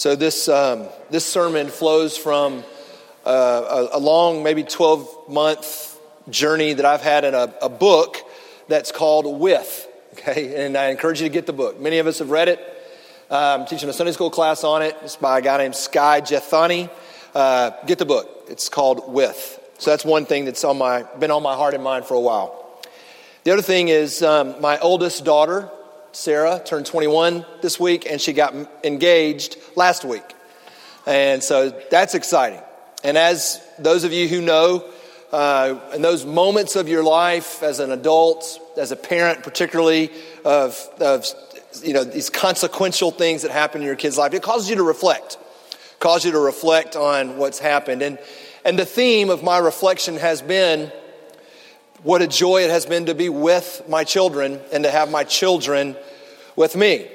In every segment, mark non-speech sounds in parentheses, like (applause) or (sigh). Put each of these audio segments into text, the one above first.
So this um, this sermon flows from uh, a, a, long, maybe twelve month journey that I've had in a, a book that's called With. Okay, and I encourage you to get the book. Many of us have read it. I'm teaching a Sunday school class on it. It's by a guy named Skye Jethani. Uh, get the book. It's called With. So that's one thing that's on my been on my heart and mind for a while. The other thing is um, my oldest daughter, Sarah, turned 21 this week, and she got engaged last week. And so that's exciting. And as those of you who know, uh, in those moments of your life as an adult, as a parent, particularly of, of you know these consequential things that happen in your kid's life, it causes you to reflect, causes you to reflect on what's happened. And and the theme of my reflection has been what a joy it has been to be with my children and to have my children with me.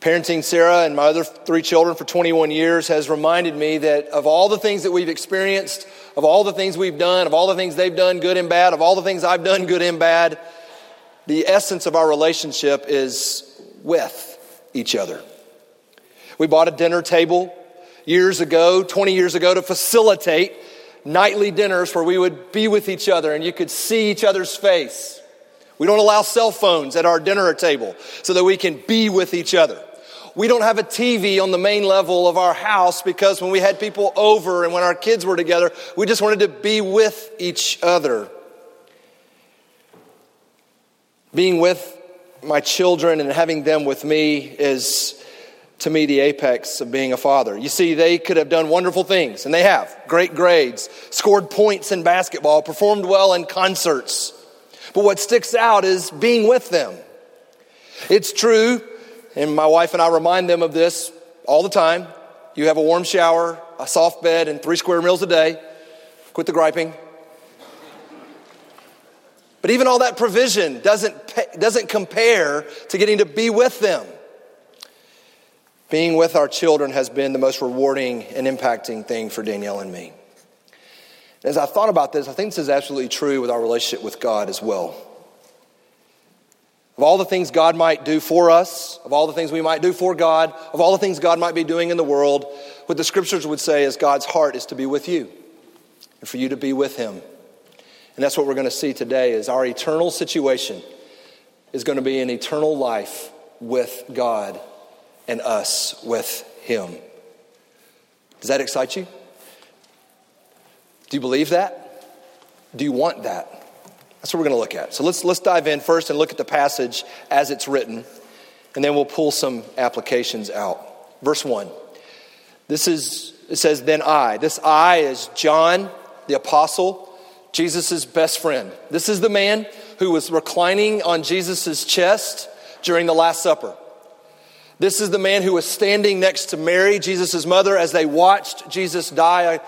Parenting Sarah and my other three children for 21 years has reminded me that of all the things that we've experienced, of all the things we've done, of all the things they've done, good and bad, of all the things I've done, good and bad, the essence of our relationship is with each other. We bought a dinner table years ago, 20 years ago, to facilitate nightly dinners where we would be with each other and you could see each other's face. We don't allow cell phones at our dinner table so that we can be with each other. We don't have a TV on the main level of our house because when we had people over and when our kids were together, we just wanted to be with each other. Being with my children and having them with me is to me the apex of being a father. You see, they could have done wonderful things, and they have great grades, scored points in basketball, performed well in concerts. But what sticks out is being with them. It's true, and my wife and I remind them of this all the time. You have a warm shower, a soft bed, and three square meals a day. Quit the griping. But even all that provision doesn't, doesn't compare to getting to be with them. Being with our children has been the most rewarding and impacting thing for Danielle and me. As I thought about this, I think this is absolutely true with our relationship with God as well. Of all the things God might do for us, of all the things we might do for God, of all the things God might be doing in the world, what the scriptures would say is God's heart is to be with you and for you to be with Him. And that's what we're going to see today is our eternal situation is going to be an eternal life with God and us with Him. Does that excite you? Do you believe that? Do you want that? That's what we're going to look at. So let's, let's dive in first and look at the passage as it's written, and then we'll pull some applications out. Verse 1. This is, it says, Then I. This I is John, the apostle, Jesus' best friend. This is the man who was reclining on Jesus' chest during the Last Supper. This is the man who was standing next to Mary, Jesus' mother, as they watched Jesus die a,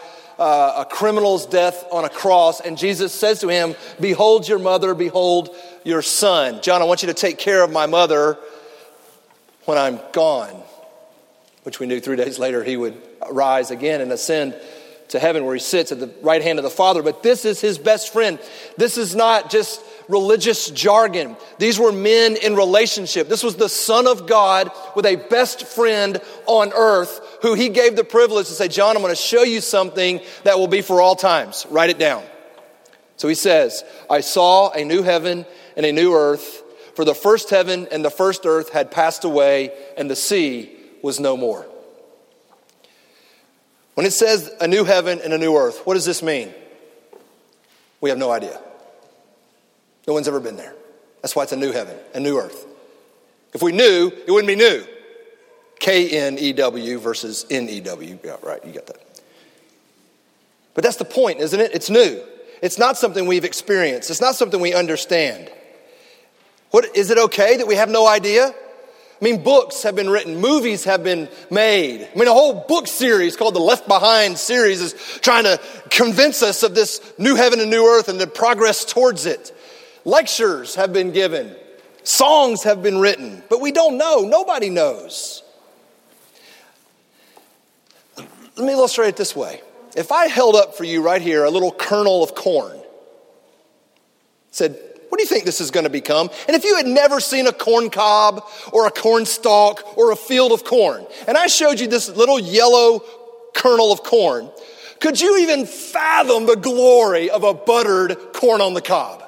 uh, a criminal's death on a cross. And Jesus says to him, Behold your mother, behold your son. John, I want you to take care of my mother when I'm gone. Which we knew three days later he would rise again and ascend to heaven where he sits at the right hand of the Father. But this is his best friend. This is not just religious jargon. These were men in relationship. This was the Son of God with a best friend on earth who he gave the privilege to say, John, I'm going to show you something that will be for all times. Write it down. So he says, I saw a new heaven and a new earth, for the first heaven and the first earth had passed away, and the sea was no more. When it says a new heaven and a new earth, what does this mean? We have no idea. No one's ever been there. That's why it's a new heaven, a new earth. If we knew, it wouldn't be new. K N E W versus N E W. Yeah, right, you got that. But that's the point, isn't it? It's new. It's not something we've experienced, it's not something we understand. What, is it okay that we have no idea? I mean, books have been written, movies have been made. I mean, a whole book series called the Left Behind series is trying to convince us of this new heaven and new earth and the progress towards it. Lectures have been given, songs have been written, but we don't know. Nobody knows. Let me illustrate it this way. If I held up for you right here a little kernel of corn, said, What do you think this is going to become? And if you had never seen a corn cob or a corn stalk or a field of corn, and I showed you this little yellow kernel of corn, could you even fathom the glory of a buttered corn on the cob?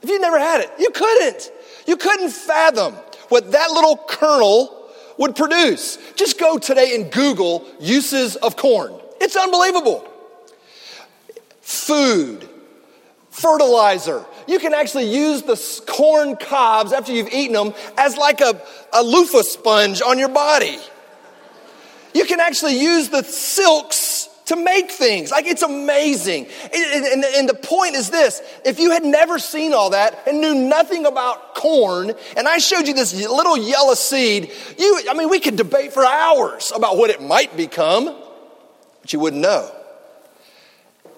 If you never had it, you couldn't. You couldn't fathom what that little kernel would produce. Just go today and Google uses of corn. It's unbelievable. Food, fertilizer. You can actually use the corn cobs after you've eaten them as like a, a loofah sponge on your body. You can actually use the silks to make things. Like it's amazing. And, and, and, the point is this if you had never seen all that and knew nothing about corn, and I showed you this little yellow seed, you, I mean, we could debate for hours about what it might become, but you wouldn't know.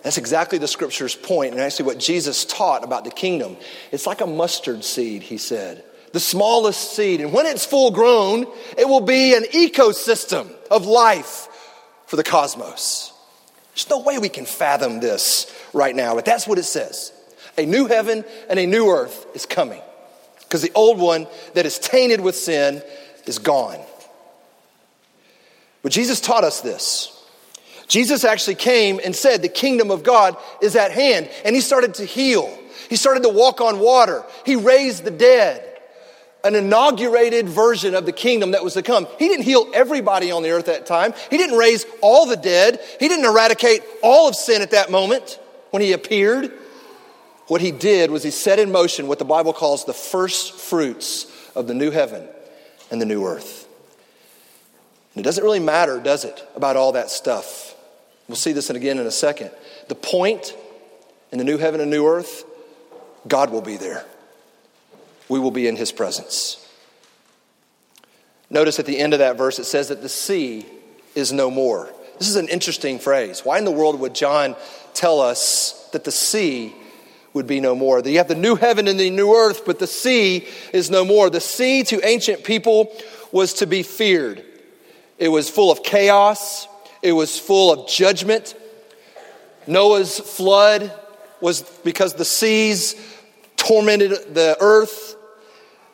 That's exactly the scripture's point, and actually what Jesus taught about the kingdom. It's like a mustard seed, he said the smallest seed. And when it's full grown, it will be an ecosystem of life for the cosmos. There's no way we can fathom this right now, but that's what it says. A new heaven and a new earth is coming because the old one that is tainted with sin is gone. But Jesus taught us this. Jesus actually came and said, The kingdom of God is at hand. And he started to heal. He started to walk on water. He raised the dead an inaugurated version of the kingdom that was to come. He didn't heal everybody on the earth at that time. He didn't raise all the dead. He didn't eradicate all of sin at that moment when he appeared. What he did was he set in motion what the Bible calls the first fruits of the new heaven and the new earth. And it doesn't really matter, does it, about all that stuff? We'll see this again in a second. The point in the new heaven and new earth, God will be there we will be in his presence. Notice at the end of that verse, it says that the sea is no more. This is an interesting phrase. Why in the world would John tell us that the sea would be no more? That you have the new heaven and the new earth, but the sea is no more. The sea to ancient people was to be feared. It was full of chaos, it was full of judgment. Noah's flood was because the seas tormented the earth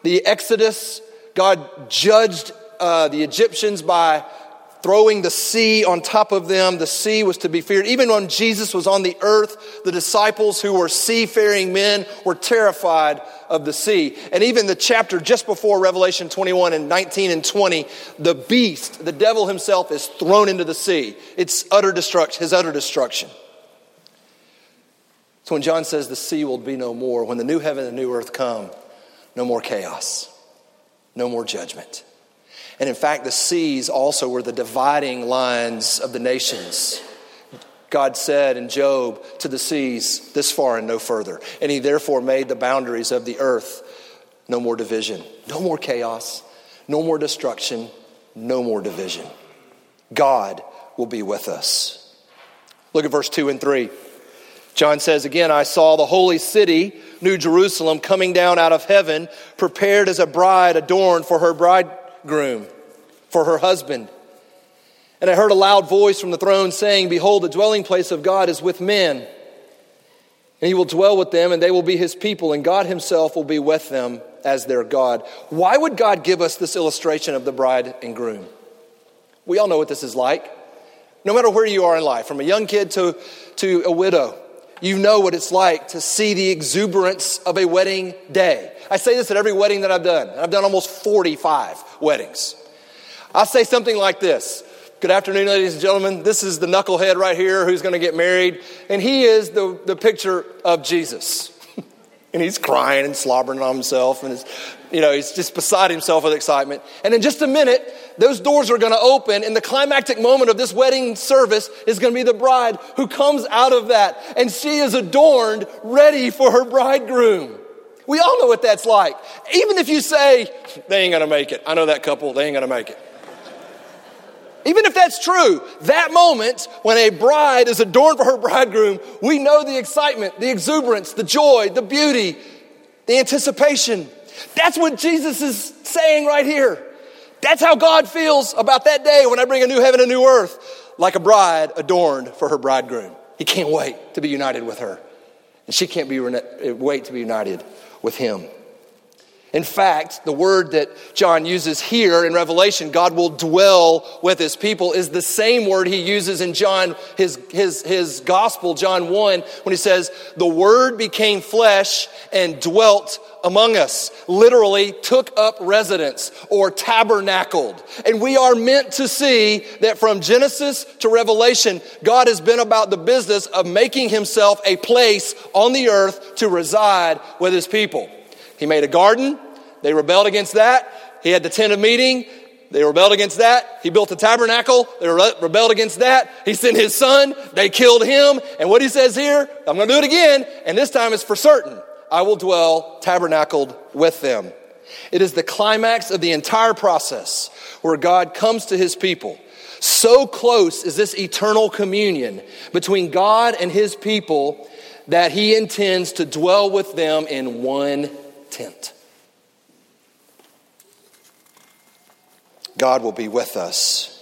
the Exodus, God judged uh, the Egyptians by throwing the sea on top of them. The sea was to be feared. Even when Jesus was on the earth, the disciples who were seafaring men were terrified of the sea. And even the chapter just before Revelation 21 and 19 and 20, the beast, the devil himself, is thrown into the sea. It's utter destruction, his utter destruction. So when John says the sea will be no more, when the new heaven and the new earth come, no more chaos, no more judgment. And in fact, the seas also were the dividing lines of the nations. God said in Job to the seas, this far and no further. And he therefore made the boundaries of the earth no more division, no more chaos, no more destruction, no more division. God will be with us. Look at verse 2 and 3. John says again, I saw the holy city, New Jerusalem, coming down out of heaven, prepared as a bride adorned for her bridegroom, for her husband. And I heard a loud voice from the throne saying, Behold, the dwelling place of God is with men. And he will dwell with them, and they will be his people, and God himself will be with them as their God. Why would God give us this illustration of the bride and groom? We all know what this is like. No matter where you are in life, from a young kid to, to a widow, you know what it's like to see the exuberance of a wedding day. I say this at every wedding that I've done. I've done almost 45 weddings. I'll say something like this Good afternoon, ladies and gentlemen. This is the knucklehead right here who's going to get married, and he is the, the picture of Jesus. (laughs) and he's crying and slobbering on himself, and you know, he's just beside himself with excitement. And in just a minute, those doors are going to open, and the climactic moment of this wedding service is going to be the bride who comes out of that, and she is adorned, ready for her bridegroom. We all know what that's like. Even if you say, they ain't going to make it. I know that couple, they ain't going to make it. Even if that's true, that moment when a bride is adorned for her bridegroom, we know the excitement, the exuberance, the joy, the beauty, the anticipation. That's what Jesus is saying right here. That's how God feels about that day when I bring a new heaven and a new earth, like a bride adorned for her bridegroom. He can't wait to be united with her. And she can't be, wait to be united with him. In fact, the word that John uses here in Revelation, God will dwell with his people, is the same word he uses in John, his, his, his gospel, John 1, when he says, The word became flesh and dwelt among us. Literally took up residence or tabernacled. And we are meant to see that from Genesis to Revelation, God has been about the business of making himself a place on the earth to reside with his people. He made a garden. They rebelled against that. He had the tent of meeting. They rebelled against that. He built a tabernacle. They rebelled against that. He sent his son. They killed him. And what he says here, I'm going to do it again, and this time it's for certain. I will dwell tabernacled with them. It is the climax of the entire process where God comes to his people. So close is this eternal communion between God and his people that he intends to dwell with them in one tent. God will be with us.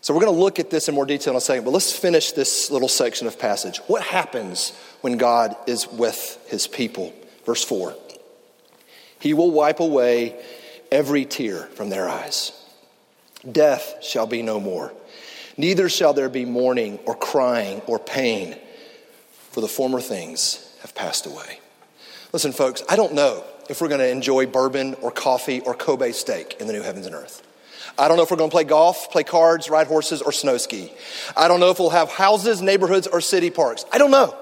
So we're going to look at this in more detail in a second, but let's finish this little section of passage. What happens when God is with his people? Verse 4 He will wipe away every tear from their eyes. Death shall be no more, neither shall there be mourning or crying or pain, for the former things have passed away. Listen, folks, I don't know if we're going to enjoy bourbon or coffee or Kobe steak in the new heavens and earth. I don't know if we're going to play golf, play cards, ride horses, or snow ski. I don't know if we'll have houses, neighborhoods, or city parks. I don't know.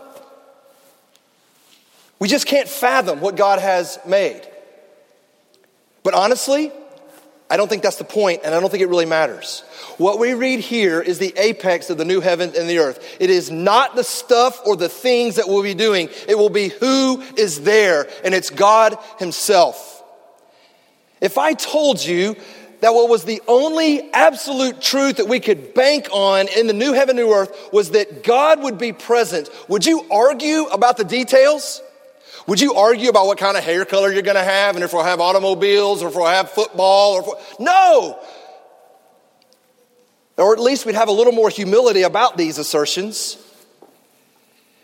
We just can't fathom what God has made. But honestly, I don't think that's the point, and I don't think it really matters. What we read here is the apex of the new heaven and the earth. It is not the stuff or the things that we'll be doing, it will be who is there, and it's God Himself. If I told you that what was the only absolute truth that we could bank on in the new heaven, new earth was that God would be present, would you argue about the details? Would you argue about what kind of hair color you're going to have and if we'll have automobiles or if we'll have football or no. Or at least we'd have a little more humility about these assertions.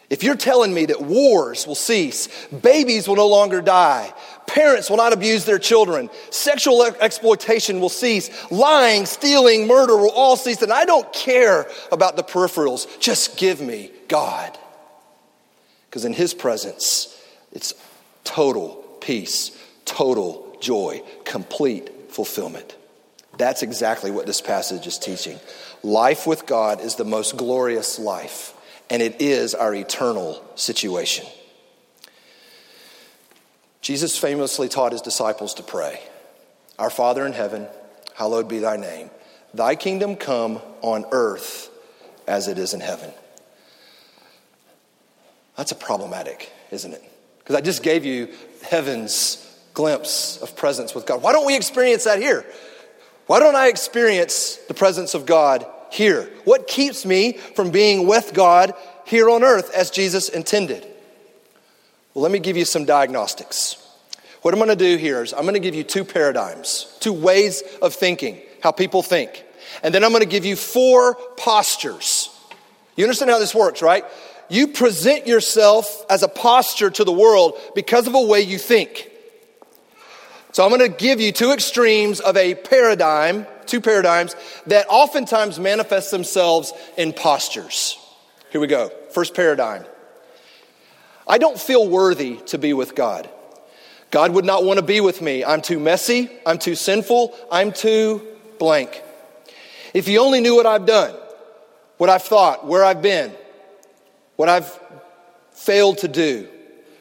If you're telling me that wars will cease, babies will no longer die, parents will not abuse their children, sexual exploitation will cease, lying, stealing, murder will all cease, And I don't care about the peripherals. Just give me God. Because in His presence, it's total peace, total joy, complete fulfillment. That's exactly what this passage is teaching. Life with God is the most glorious life, and it is our eternal situation. Jesus famously taught his disciples to pray Our Father in heaven, hallowed be thy name. Thy kingdom come on earth as it is in heaven. That's a problematic, isn't it? Because I just gave you heaven's glimpse of presence with God. Why don't we experience that here? Why don't I experience the presence of God here? What keeps me from being with God here on earth as Jesus intended? Well, let me give you some diagnostics. What I'm going to do here is I'm going to give you two paradigms, two ways of thinking, how people think. And then I'm going to give you four postures. You understand how this works, right? you present yourself as a posture to the world because of a way you think. So I'm going to give you two extremes of a paradigm, two paradigms that oftentimes manifest themselves in postures. Here we go. First paradigm. I don't feel worthy to be with God. God would not want to be with me. I'm too messy. I'm too sinful. I'm too blank. If you only knew what I've done, what I've thought, where I've been, what I've failed to do,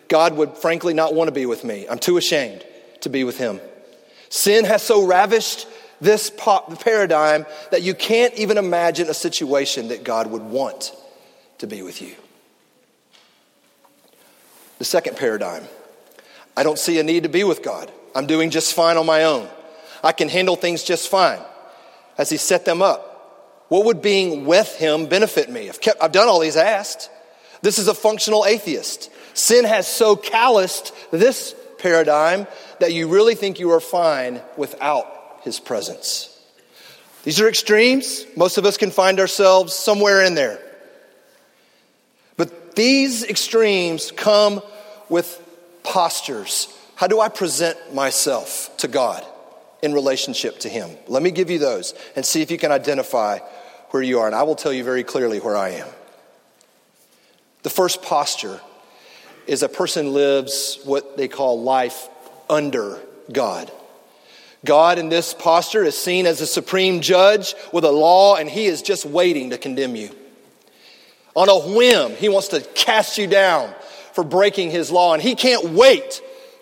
God would frankly not want to be with me. I'm too ashamed to be with Him. Sin has so ravished this paradigm that you can't even imagine a situation that God would want to be with you. The second paradigm I don't see a need to be with God. I'm doing just fine on my own. I can handle things just fine as He set them up. What would being with Him benefit me? I've, kept, I've done all He's asked. This is a functional atheist. Sin has so calloused this paradigm that you really think you are fine without his presence. These are extremes. Most of us can find ourselves somewhere in there. These extremes come with postures. How do I present myself to God in relationship to Him? Let me give you those and see if you can identify where you are. And I will tell you very clearly where I am. The first posture is a person lives what they call life under God. God in this posture is seen as a supreme judge with a law, and he is just waiting to condemn you. On a whim, he wants to cast you down for breaking his law, and he can't wait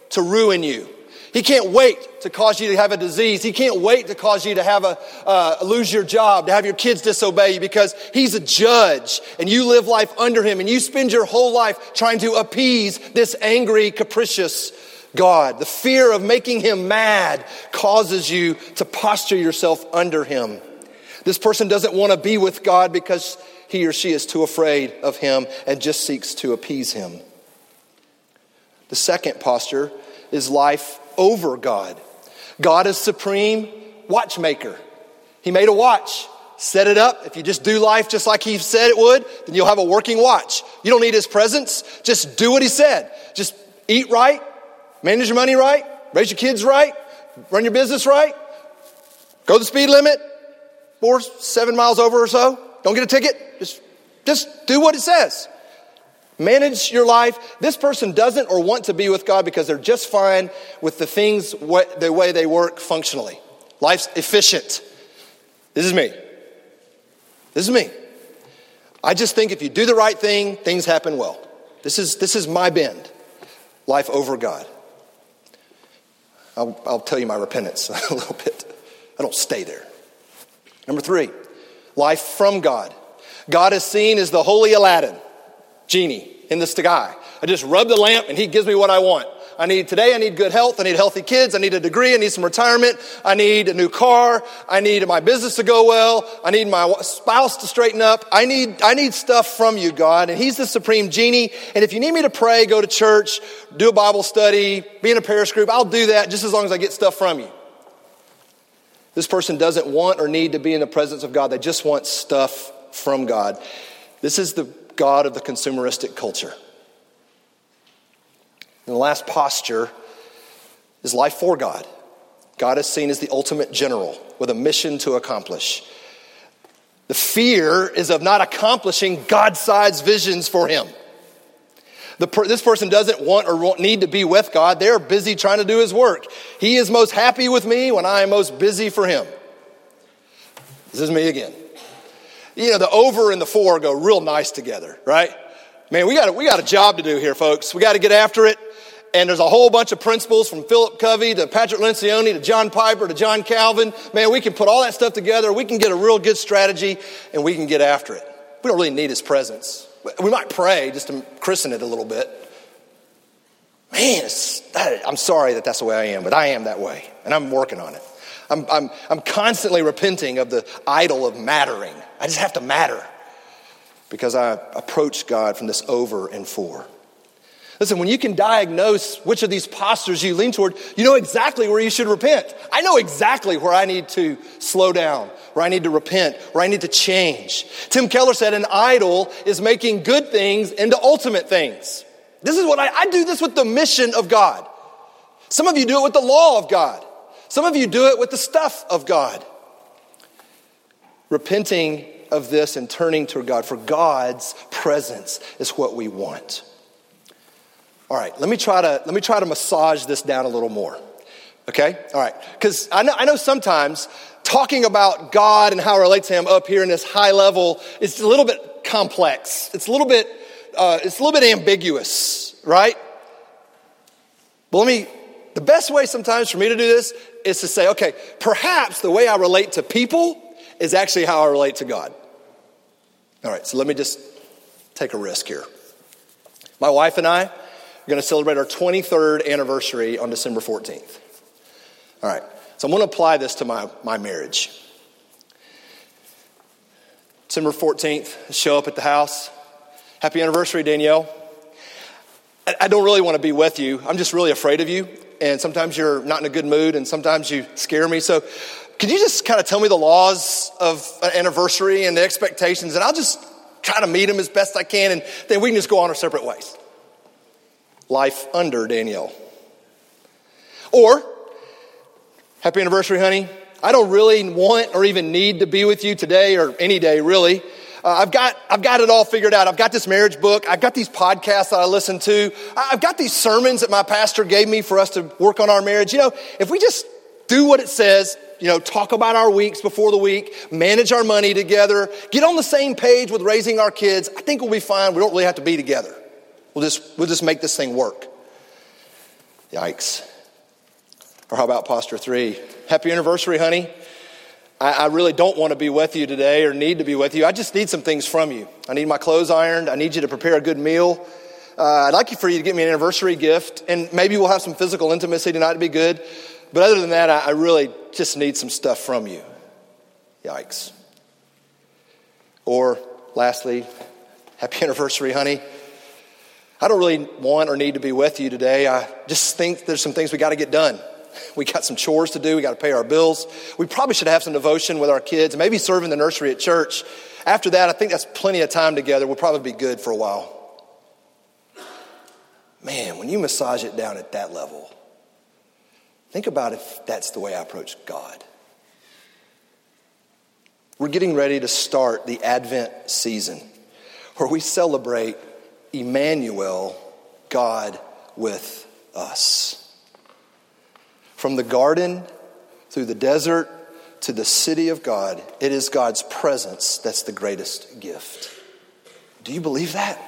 to ruin you. He can't wait to cause you to have a disease. He can't wait to cause you to have a uh, lose your job, to have your kids disobey you because he's a judge and you live life under him and you spend your whole life trying to appease this angry, capricious God. The fear of making him mad causes you to posture yourself under him. This person doesn't want to be with God because he or she is too afraid of him and just seeks to appease him. The second posture is life over God. God is supreme watchmaker. He made a watch, set it up. If you just do life just like He said it would, then you'll have a working watch. You don't need His presence. Just do what He said. Just eat right, manage your money right, raise your kids right, run your business right, go the speed limit, four, seven miles over or so. Don't get a ticket. Just, just do what it says. Manage your life. This person doesn't or want to be with God because they're just fine with the things, what, the way they work functionally. Life's efficient. This is me. This is me. I just think if you do the right thing, things happen well. This is, this is my bend. Life over God. I'll, I'll tell you my repentance (laughs) a little bit. I don't stay there. Number three, life from God. God is seen as the holy Aladdin genie in the sky. I just rub the lamp and he gives me what I want. I need today, I need good health. I need healthy kids. I need a degree. I need some retirement. I need a new car. I need my business to go well. I need my spouse to straighten up. I need, I need stuff from you, God. And He's the supreme genie. And if you need me to pray, go to church, do a Bible study, be in a parish group, I'll do that just as long as I get stuff from you. This person doesn't want or need to be in the presence of God. They just want stuff from God. This is the God of the consumeristic culture. And the last posture is life for God. God is seen as the ultimate general with a mission to accomplish. The fear is of not accomplishing God sized visions for him. Per- this person doesn't want or need to be with God. They're busy trying to do his work. He is most happy with me when I am most busy for him. This is me again you know, the over and the for go real nice together, right? Man, we got, a, we got a job to do here, folks. We got to get after it. And there's a whole bunch of principles from Philip Covey to Patrick Lencioni to John Piper to John Calvin. Man, we can put all that stuff together. We can get a real good strategy and we can get after it. We don't really need his presence. We might pray just to christen it a little bit. Man, that, I'm sorry that that's the way I am, but I am that way and I'm working on it. I'm, I'm, I'm constantly repenting of the idol of mattering. I just have to matter because I approach God from this over and for. Listen, when you can diagnose which of these postures you lean toward, you know exactly where you should repent. I know exactly where I need to slow down, where I need to repent, where I need to change. Tim Keller said an idol is making good things into ultimate things. This is what I, I do this with the mission of God. Some of you do it with the law of God. Some of you do it with the stuff of God. Repenting of this and turning to God, for God's presence is what we want. All right, let me try to, let me try to massage this down a little more. Okay? All right. Because I know, I know sometimes talking about God and how I relate to Him up here in this high level is a little bit complex. It's a little bit, uh, it's a little bit ambiguous, right? But let me, the best way sometimes for me to do this is to say, okay, perhaps the way I relate to people is actually how I relate to God. All right, so let me just take a risk here. My wife and I are going to celebrate our 23rd anniversary on December 14th. All right, so I'm going to apply this to my, my marriage. December 14th, show up at the house. Happy anniversary, Danielle. I don't really want to be with you. I'm just really afraid of you. And sometimes you're not in a good mood, and sometimes you scare me. So could you just kind of tell me the laws of an anniversary and the expectations, and I'll just try to meet them as best I can, and then we can just go on our separate ways. Life under Danielle. Or, happy anniversary, honey. I don't really want or even need to be with you today or any day, really. Uh, I've, got, I've got it all figured out. I've got this marriage book. I've got these podcasts that I listen to. I've got these sermons that my pastor gave me for us to work on our marriage. You know, if we just do what it says, you know, talk about our weeks before the week, manage our money together, get on the same page with raising our kids, I think we'll be fine. We don't really have to be together. We'll just, we'll just make this thing work. Yikes. Or how about posture three? Happy anniversary, honey. I, I really don't want to be with you today or need to be with you. I just need some things from you. I need my clothes ironed. I need you to prepare a good meal. Uh, I'd like you for you to get me an anniversary gift, and maybe we'll have some physical intimacy tonight to be good. But other than that, I, I really just need some stuff from you. Yikes. Or, lastly, happy (laughs) anniversary, honey. I don't really want or need to be with you today. I just think there's some things we got to get done. We got some chores to do. We got to pay our bills. We probably should have some devotion with our kids, maybe serve in the nursery at church. After that, I think that's plenty of time together. We'll probably be good for a while. Man, when you massage it down at that level, think about if that's the way I approach God. We're getting ready to start the Advent season where we celebrate Emmanuel, God with us. From the garden through the desert to the city of God, it is God's presence that's the greatest gift. Do you believe that?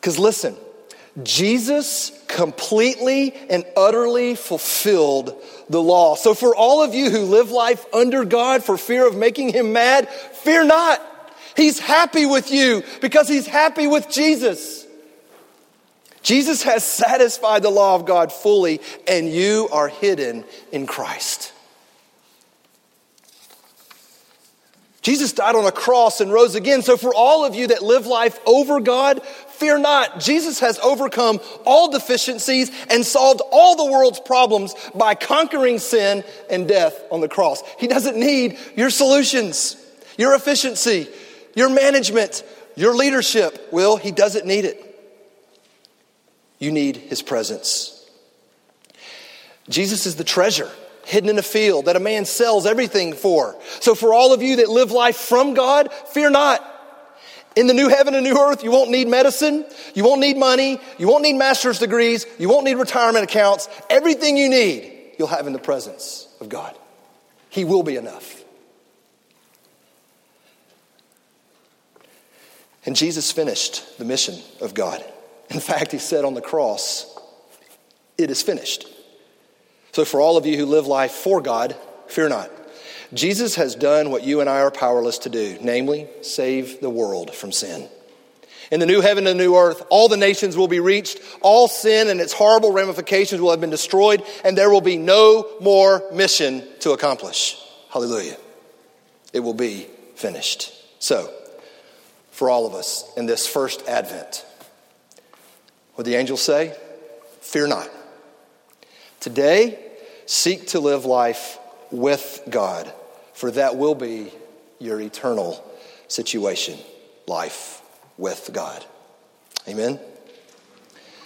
Because listen, Jesus completely and utterly fulfilled the law. So, for all of you who live life under God for fear of making him mad, fear not. He's happy with you because he's happy with Jesus. Jesus has satisfied the law of God fully, and you are hidden in Christ. Jesus died on a cross and rose again. So, for all of you that live life over God, fear not. Jesus has overcome all deficiencies and solved all the world's problems by conquering sin and death on the cross. He doesn't need your solutions, your efficiency, your management, your leadership. Will, he doesn't need it. You need his presence. Jesus is the treasure hidden in a field that a man sells everything for. So, for all of you that live life from God, fear not. In the new heaven and new earth, you won't need medicine, you won't need money, you won't need master's degrees, you won't need retirement accounts. Everything you need, you'll have in the presence of God. He will be enough. And Jesus finished the mission of God. In fact, he said on the cross, It is finished. So, for all of you who live life for God, fear not. Jesus has done what you and I are powerless to do, namely, save the world from sin. In the new heaven and new earth, all the nations will be reached, all sin and its horrible ramifications will have been destroyed, and there will be no more mission to accomplish. Hallelujah. It will be finished. So, for all of us in this first advent, what the angels say? Fear not. Today, seek to live life with God, for that will be your eternal situation life with God. Amen?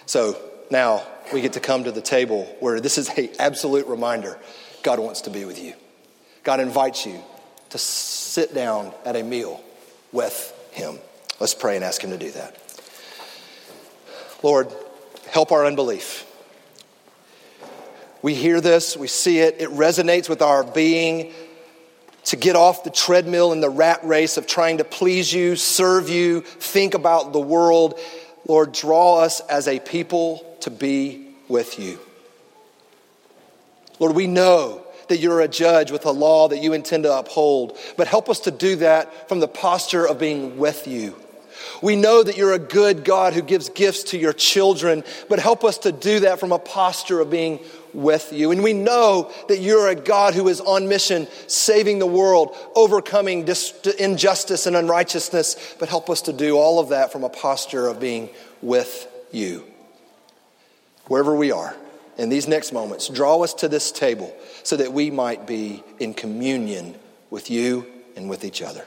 So now we get to come to the table where this is an absolute reminder God wants to be with you. God invites you to sit down at a meal with Him. Let's pray and ask Him to do that. Lord, help our unbelief. We hear this, we see it, it resonates with our being to get off the treadmill and the rat race of trying to please you, serve you, think about the world. Lord, draw us as a people to be with you. Lord, we know that you're a judge with a law that you intend to uphold, but help us to do that from the posture of being with you. We know that you're a good God who gives gifts to your children, but help us to do that from a posture of being with you. And we know that you're a God who is on mission, saving the world, overcoming dis- injustice and unrighteousness, but help us to do all of that from a posture of being with you. Wherever we are in these next moments, draw us to this table so that we might be in communion with you and with each other.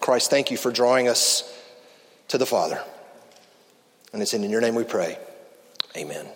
Christ, thank you for drawing us to the Father. And it's in your name we pray. Amen.